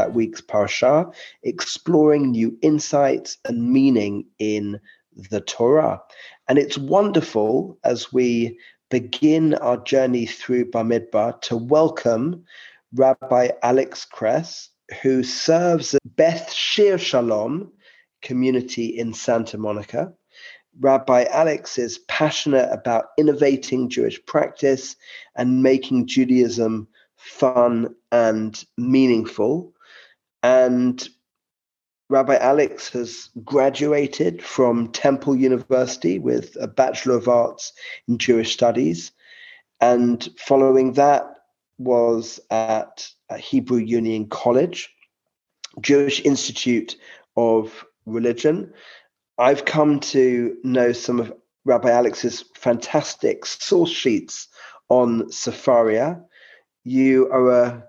that week's parsha, exploring new insights and meaning in the Torah. And it's wonderful as we begin our journey through Bamidbar to welcome Rabbi Alex Kress, who serves Beth Shir Shalom community in Santa Monica. Rabbi Alex is passionate about innovating Jewish practice and making Judaism fun and meaningful. And Rabbi Alex has graduated from Temple University with a Bachelor of Arts in Jewish Studies. And following that was at Hebrew Union College, Jewish Institute of Religion. I've come to know some of Rabbi Alex's fantastic source sheets on Sefaria. You are a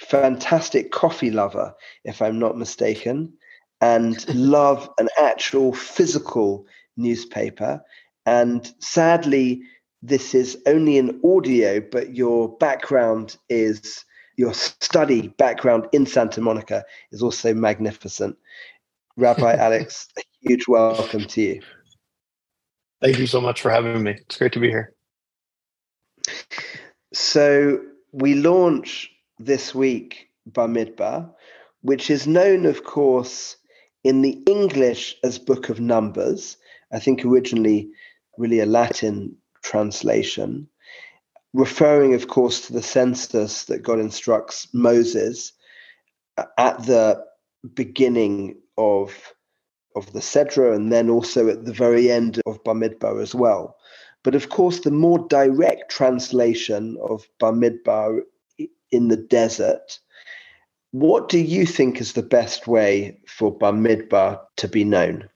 fantastic coffee lover, if I'm not mistaken, and love an actual physical newspaper. And sadly, this is only an audio, but your background is your study background in Santa Monica is also magnificent. Rabbi Alex, a huge welcome to you. Thank you so much for having me. It's great to be here. So, we launch this week Bamidbar, which is known, of course, in the English as Book of Numbers. I think originally really a Latin translation, referring, of course, to the census that God instructs Moses at the beginning of of the Sedra and then also at the very end of Bamidbar as well. But of course, the more direct translation of Bamidbar in the desert. What do you think is the best way for Bamidbar to be known?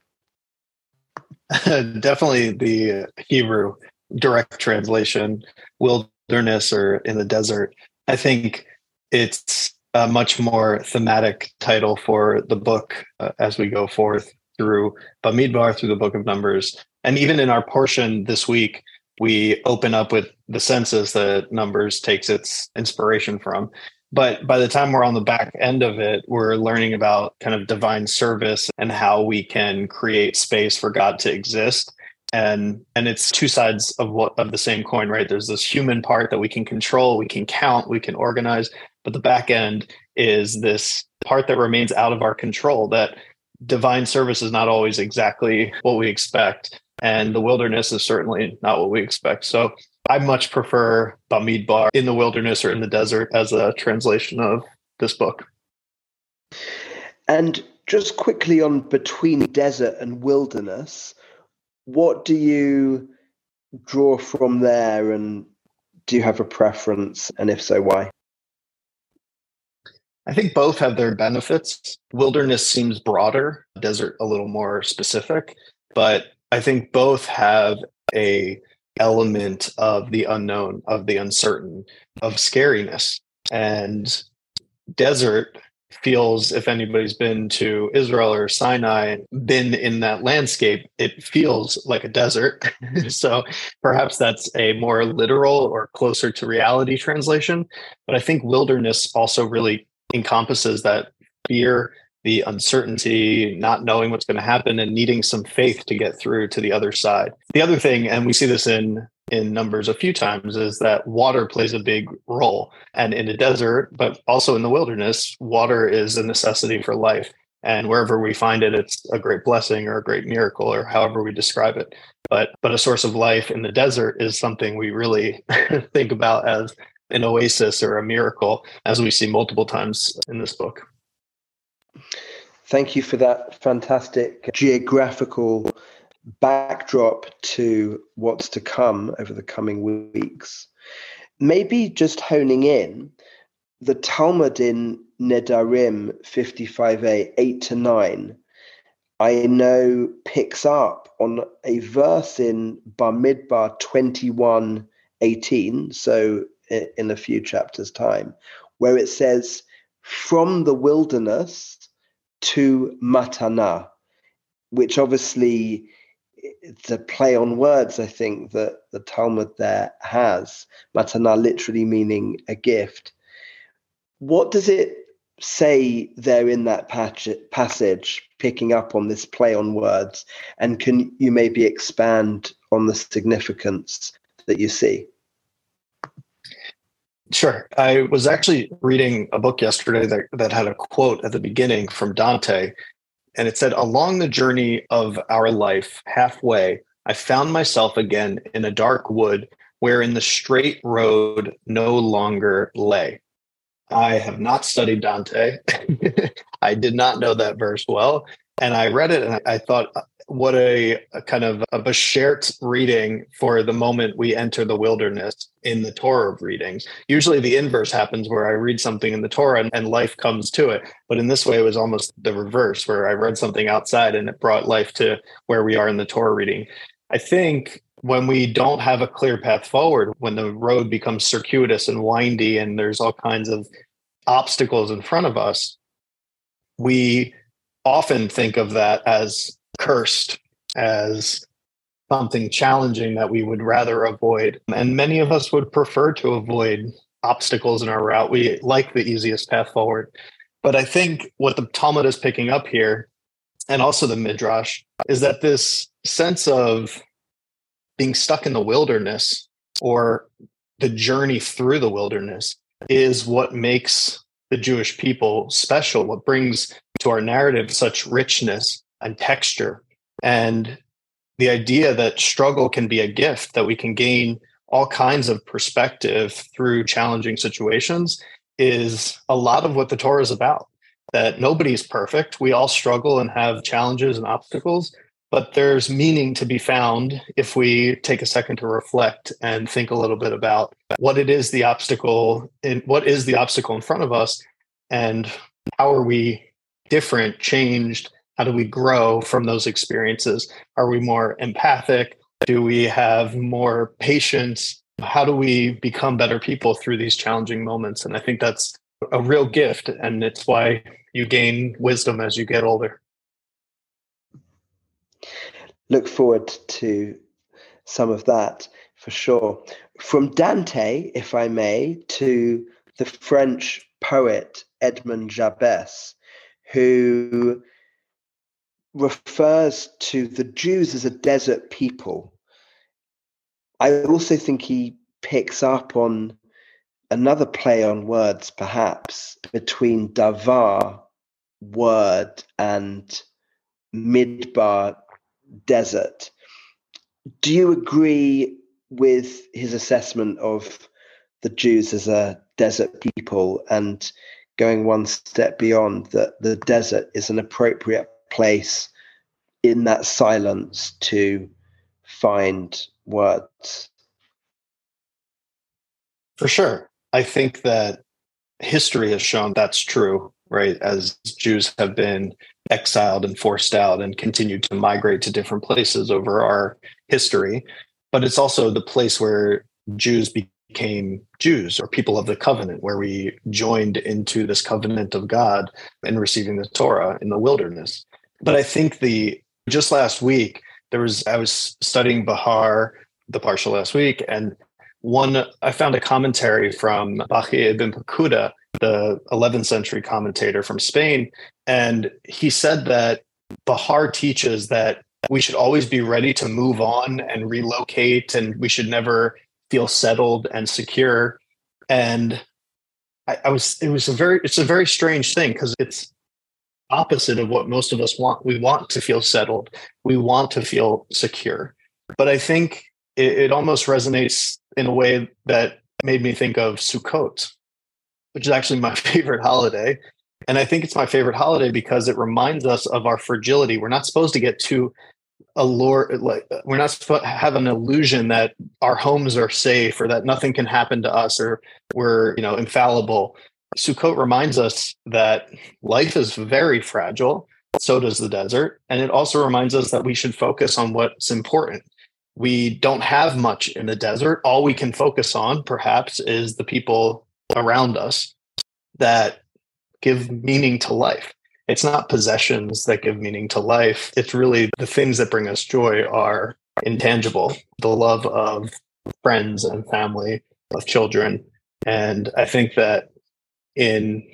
Definitely the Hebrew direct translation, wilderness or in the desert. I think it's a much more thematic title for the book uh, as we go forth through Bamidbar, through the book of Numbers. And even in our portion this week, we open up with the census that numbers takes its inspiration from but by the time we're on the back end of it we're learning about kind of divine service and how we can create space for god to exist and and it's two sides of what of the same coin right there's this human part that we can control we can count we can organize but the back end is this part that remains out of our control that divine service is not always exactly what we expect and the wilderness is certainly not what we expect. So I much prefer Bamidbar in the wilderness or in the desert as a translation of this book. And just quickly on between desert and wilderness, what do you draw from there and do you have a preference? And if so why? I think both have their benefits. Wilderness seems broader desert a little more specific but I think both have a element of the unknown, of the uncertain, of scariness. And desert feels, if anybody's been to Israel or Sinai, been in that landscape, it feels like a desert. Mm-hmm. so perhaps that's a more literal or closer to reality translation. But I think wilderness also really encompasses that fear the uncertainty, not knowing what's going to happen, and needing some faith to get through to the other side. The other thing, and we see this in in numbers a few times, is that water plays a big role. And in the desert, but also in the wilderness, water is a necessity for life. And wherever we find it, it's a great blessing or a great miracle, or however we describe it. But but a source of life in the desert is something we really think about as an oasis or a miracle, as we see multiple times in this book. Thank you for that fantastic geographical backdrop to what's to come over the coming weeks. Maybe just honing in, the Talmud in Nedarim 55a 8 to 9, I know picks up on a verse in Bamidbar 21 18, so in a few chapters' time, where it says, From the wilderness to matana, which obviously it's a play on words, I think, that the Talmud there has. Matana literally meaning a gift. What does it say there in that passage, picking up on this play on words? And can you maybe expand on the significance that you see? Sure. I was actually reading a book yesterday that, that had a quote at the beginning from Dante, and it said, Along the journey of our life, halfway, I found myself again in a dark wood wherein the straight road no longer lay. I have not studied Dante. I did not know that verse well. And I read it and I thought, what a, a kind of a Beshert reading for the moment we enter the wilderness in the Torah of readings. Usually the inverse happens where I read something in the Torah and, and life comes to it. But in this way, it was almost the reverse, where I read something outside and it brought life to where we are in the Torah reading. I think when we don't have a clear path forward, when the road becomes circuitous and windy and there's all kinds of obstacles in front of us, we often think of that as cursed as something challenging that we would rather avoid. And many of us would prefer to avoid obstacles in our route. We like the easiest path forward. But I think what the Talmud is picking up here, and also the Midrash, is that this sense of being stuck in the wilderness or the journey through the wilderness is what makes the Jewish people special, what brings to our narrative such richness and texture. And the idea that struggle can be a gift, that we can gain all kinds of perspective through challenging situations, is a lot of what the Torah is about. That nobody's perfect. We all struggle and have challenges and obstacles, but there's meaning to be found if we take a second to reflect and think a little bit about what it is the obstacle in what is the obstacle in front of us and how are we different, changed, how do we grow from those experiences? Are we more empathic? Do we have more patience? How do we become better people through these challenging moments? And I think that's a real gift. And it's why you gain wisdom as you get older. Look forward to some of that for sure. From Dante, if I may, to the French poet Edmond Jabès, who refers to the Jews as a desert people. I also think he picks up on another play on words, perhaps, between davar, word, and midbar, desert. Do you agree with his assessment of the Jews as a desert people and going one step beyond that the desert is an appropriate place in that silence to find words. For sure. I think that history has shown that's true, right? As Jews have been exiled and forced out and continued to migrate to different places over our history. But it's also the place where Jews became Jews or people of the covenant, where we joined into this covenant of God and receiving the Torah in the wilderness. But I think the just last week there was I was studying Bahar the parsha last week, and one I found a commentary from Bachya ibn Pakuda, the 11th century commentator from Spain, and he said that Bahar teaches that we should always be ready to move on and relocate, and we should never feel settled and secure. And I, I was it was a very it's a very strange thing because it's opposite of what most of us want. We want to feel settled. We want to feel secure. But I think it, it almost resonates in a way that made me think of Sukkot, which is actually my favorite holiday. And I think it's my favorite holiday because it reminds us of our fragility. We're not supposed to get too allure like we're not supposed to have an illusion that our homes are safe or that nothing can happen to us or we're you know infallible Sukkot reminds us that life is very fragile. So does the desert. And it also reminds us that we should focus on what's important. We don't have much in the desert. All we can focus on, perhaps, is the people around us that give meaning to life. it's not possessions that give meaning to life. It's really the things that bring us joy are intangible, the love of friends and family, of children. And I think that in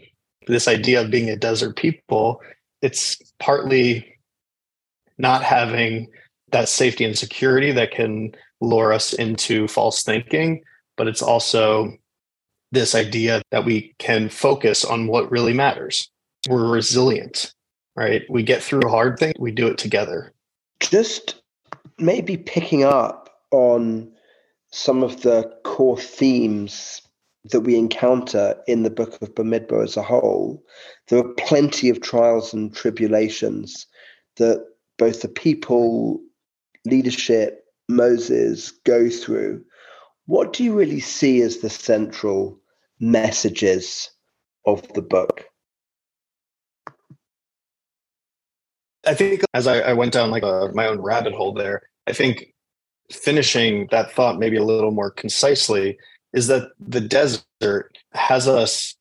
this idea of being a desert people, it's partly not having that safety and security that can lure us into false thinking, but it's also this idea that we can focus on what really matters. We're resilient, right? We get through hard things, we do it together. Just maybe picking up on some of the core themes that we encounter in the book of Bamidbar as a whole, there are plenty of trials and tribulations that both the people, leadership, Moses go through. What do you really see as the central messages of the book? I think as I, I went down like a, my own rabbit hole there, I think finishing that thought maybe a little more concisely is that the desert has us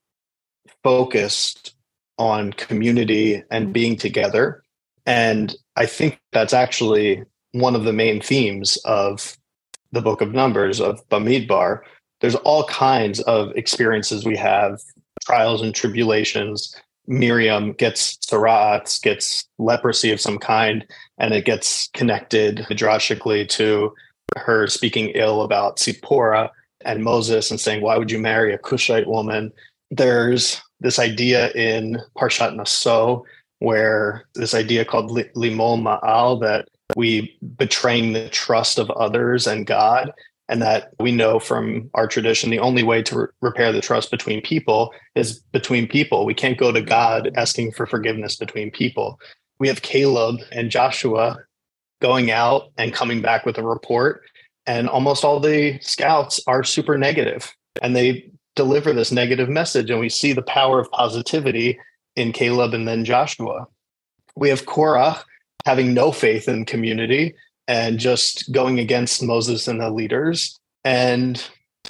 focused on community and being together. And I think that's actually one of the main themes of the book of Numbers, of Bamidbar, there's all kinds of experiences we have, trials and tribulations. Miriam gets tzara'at, gets leprosy of some kind, and it gets connected midrashically to her speaking ill about Zipporah and Moses and saying, Why would you marry a Cushite woman? There's this idea in Parshat Naso where this idea called limol ma'al that we betraying the trust of others and God and that we know from our tradition the only way to re- repair the trust between people is between people we can't go to god asking for forgiveness between people we have caleb and joshua going out and coming back with a report and almost all the scouts are super negative and they deliver this negative message and we see the power of positivity in caleb and then joshua we have korah having no faith in community and just going against Moses and the leaders. And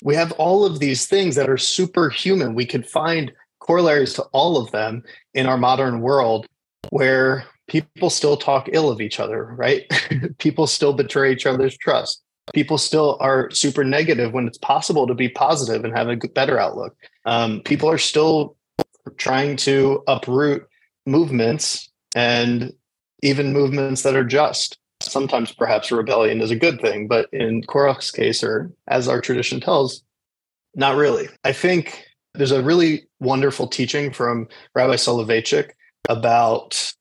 we have all of these things that are superhuman. We could find corollaries to all of them in our modern world where people still talk ill of each other, right? people still betray each other's trust. People still are super negative when it's possible to be positive and have a better outlook. Um, people are still trying to uproot movements and even movements that are just sometimes perhaps rebellion is a good thing, but in Korach's case, or as our tradition tells, not really. I think there's a really wonderful teaching from Rabbi Soloveitchik about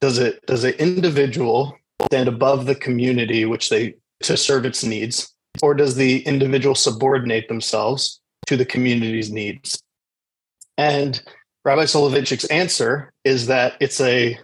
does it does an individual stand above the community which they to serve its needs, or does the individual subordinate themselves to the community's needs? And Rabbi Soloveitchik's answer is that it's a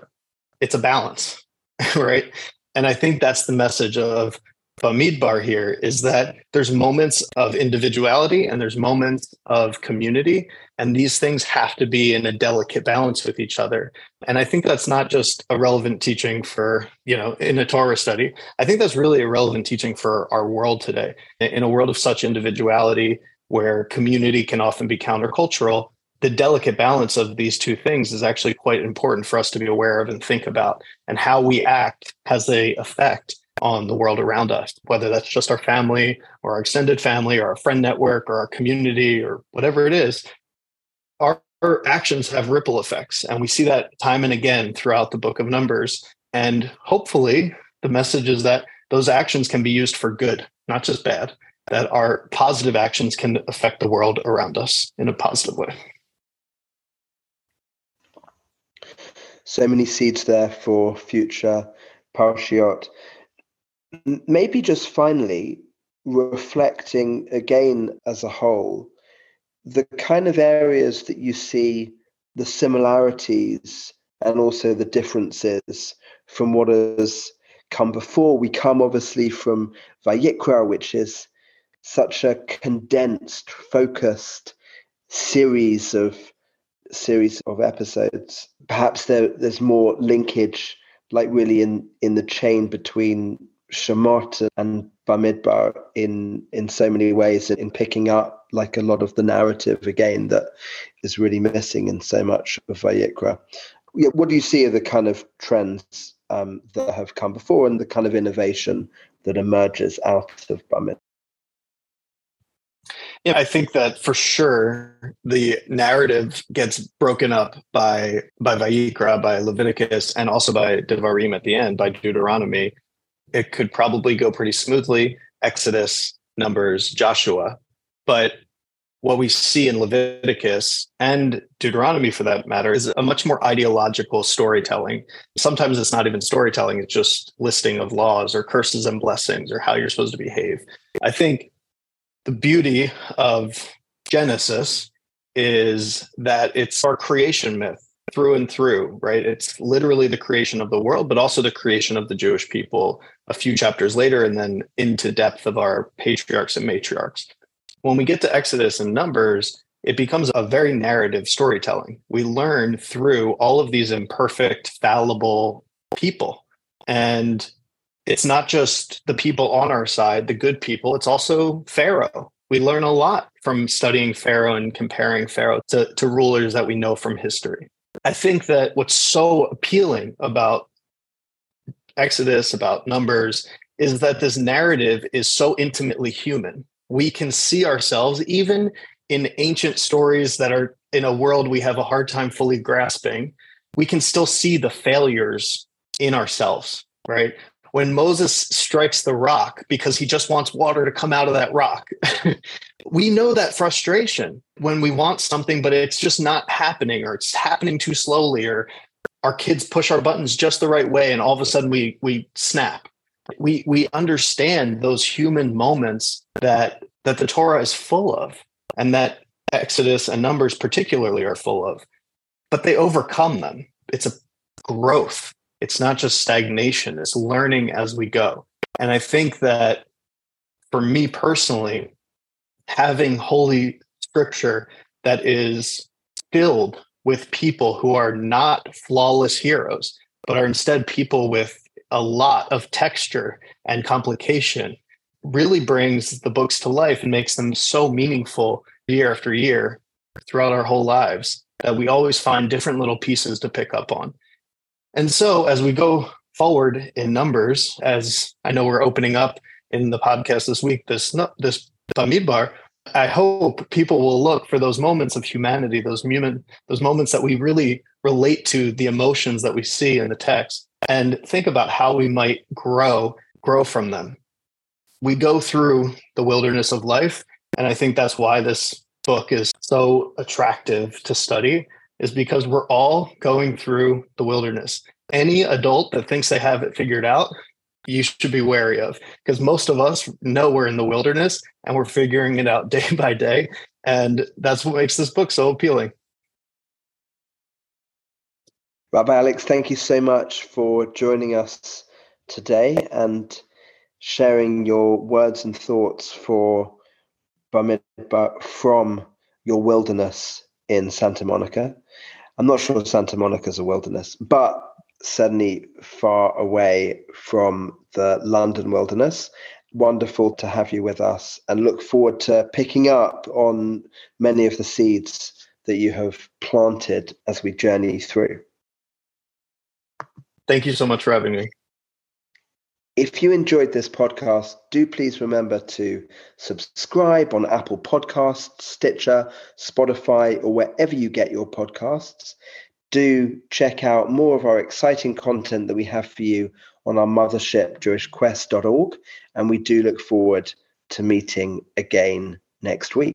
it's a balance, right? And I think that's the message of Bamidbar here is that there's moments of individuality and there's moments of community. And these things have to be in a delicate balance with each other. And I think that's not just a relevant teaching for, you know, in a Torah study. I think that's really a relevant teaching for our world today. In a world of such individuality where community can often be countercultural, the delicate balance of these two things is actually quite important for us to be aware of and think about and how we act has a effect on the world around us whether that's just our family or our extended family or our friend network or our community or whatever it is our, our actions have ripple effects. And we see that time and again throughout the book of numbers. And hopefully the message is that those actions can be used for good not just bad that our positive actions can affect the world around us in a positive way. So many seeds there for future parashiot. Maybe just finally reflecting again as a whole, the kind of areas that you see the similarities and also the differences from what has come before. We come obviously from Vayikra, which is such a condensed, focused series of series of episodes. Perhaps there, there's more linkage, like really in, in the chain between Shemot and Bamidbar in in so many ways, in picking up like a lot of the narrative again that is really missing in so much of Vayikra. what do you see are the kind of trends um, that have come before and the kind of innovation that emerges out of Bamidbar? Yeah, I think that for sure the narrative gets broken up by by Vayikra, by Leviticus, and also by Devarim at the end, by Deuteronomy. It could probably go pretty smoothly. Exodus, Numbers, Joshua, but what we see in Leviticus and Deuteronomy, for that matter, is a much more ideological storytelling. Sometimes it's not even storytelling, it's just listing of laws or curses and blessings or how you're supposed to behave. I think the beauty of Genesis is that it's our creation myth through and through, right? It's literally the creation of the world, but also the creation of the Jewish people a few chapters later, and then into depth of our patriarchs and matriarchs when we get to Exodus and Numbers, it becomes a very narrative storytelling. We learn through all of these imperfect, fallible people. And it's not just the people on our side, the good people, it's also Pharaoh. We learn a lot from studying Pharaoh and comparing Pharaoh to, to rulers that we know from history. I think that what's so appealing about Exodus, about Numbers, is that this narrative is so intimately human. We can see ourselves even in ancient stories that are in a world we have a hard time fully grasping. We can still see the failures in ourselves right when moses strikes the rock because he just wants water to come out of that rock. We know that frustration when we want something but it's just not happening or it's happening too slowly or our kids push our buttons just the right way and all of a sudden we we snap. We we understand those human moments that that the Torah is full of and that Exodus and Numbers particularly are full of but they overcome them. It's a growth it's not just stagnation it's learning as we go and i think that for me personally having holy scripture that is filled with people who are not flawless heroes but are instead people with a lot of texture and complication really brings the books to life and makes them so meaningful year after year throughout our whole lives that we always find different little pieces to pick up on. And so as we go forward in numbers, as I know we're opening up in the podcast this week, this this Bamidbar, I hope people will look for those moments of humanity, those human, those moments that we really relate to the emotions that we see in the text and think about how we might grow grow from them. We go through the wilderness of life and i think that's why this book is so attractive to study is because we're all going through the wilderness. Any adult that thinks they have it figured out you should be wary of because most of us know we're in the wilderness and we're figuring it out day by day and that's what makes this book so appealing. Rabbi Alex, thank you so much for joining us today and sharing your words and thoughts for from your wilderness in Santa Monica. I'm not sure Santa Monica is a wilderness, but certainly far away from the London wilderness. Wonderful to have you with us and look forward to picking up on many of the seeds that you have planted as we journey through. Thank you so much for having me. If you enjoyed this podcast, do please remember to subscribe on Apple Podcasts, Stitcher, Spotify, or wherever you get your podcasts. Do check out more of our exciting content that we have for you on our mothership, jewishquest.org. And we do look forward to meeting again next week.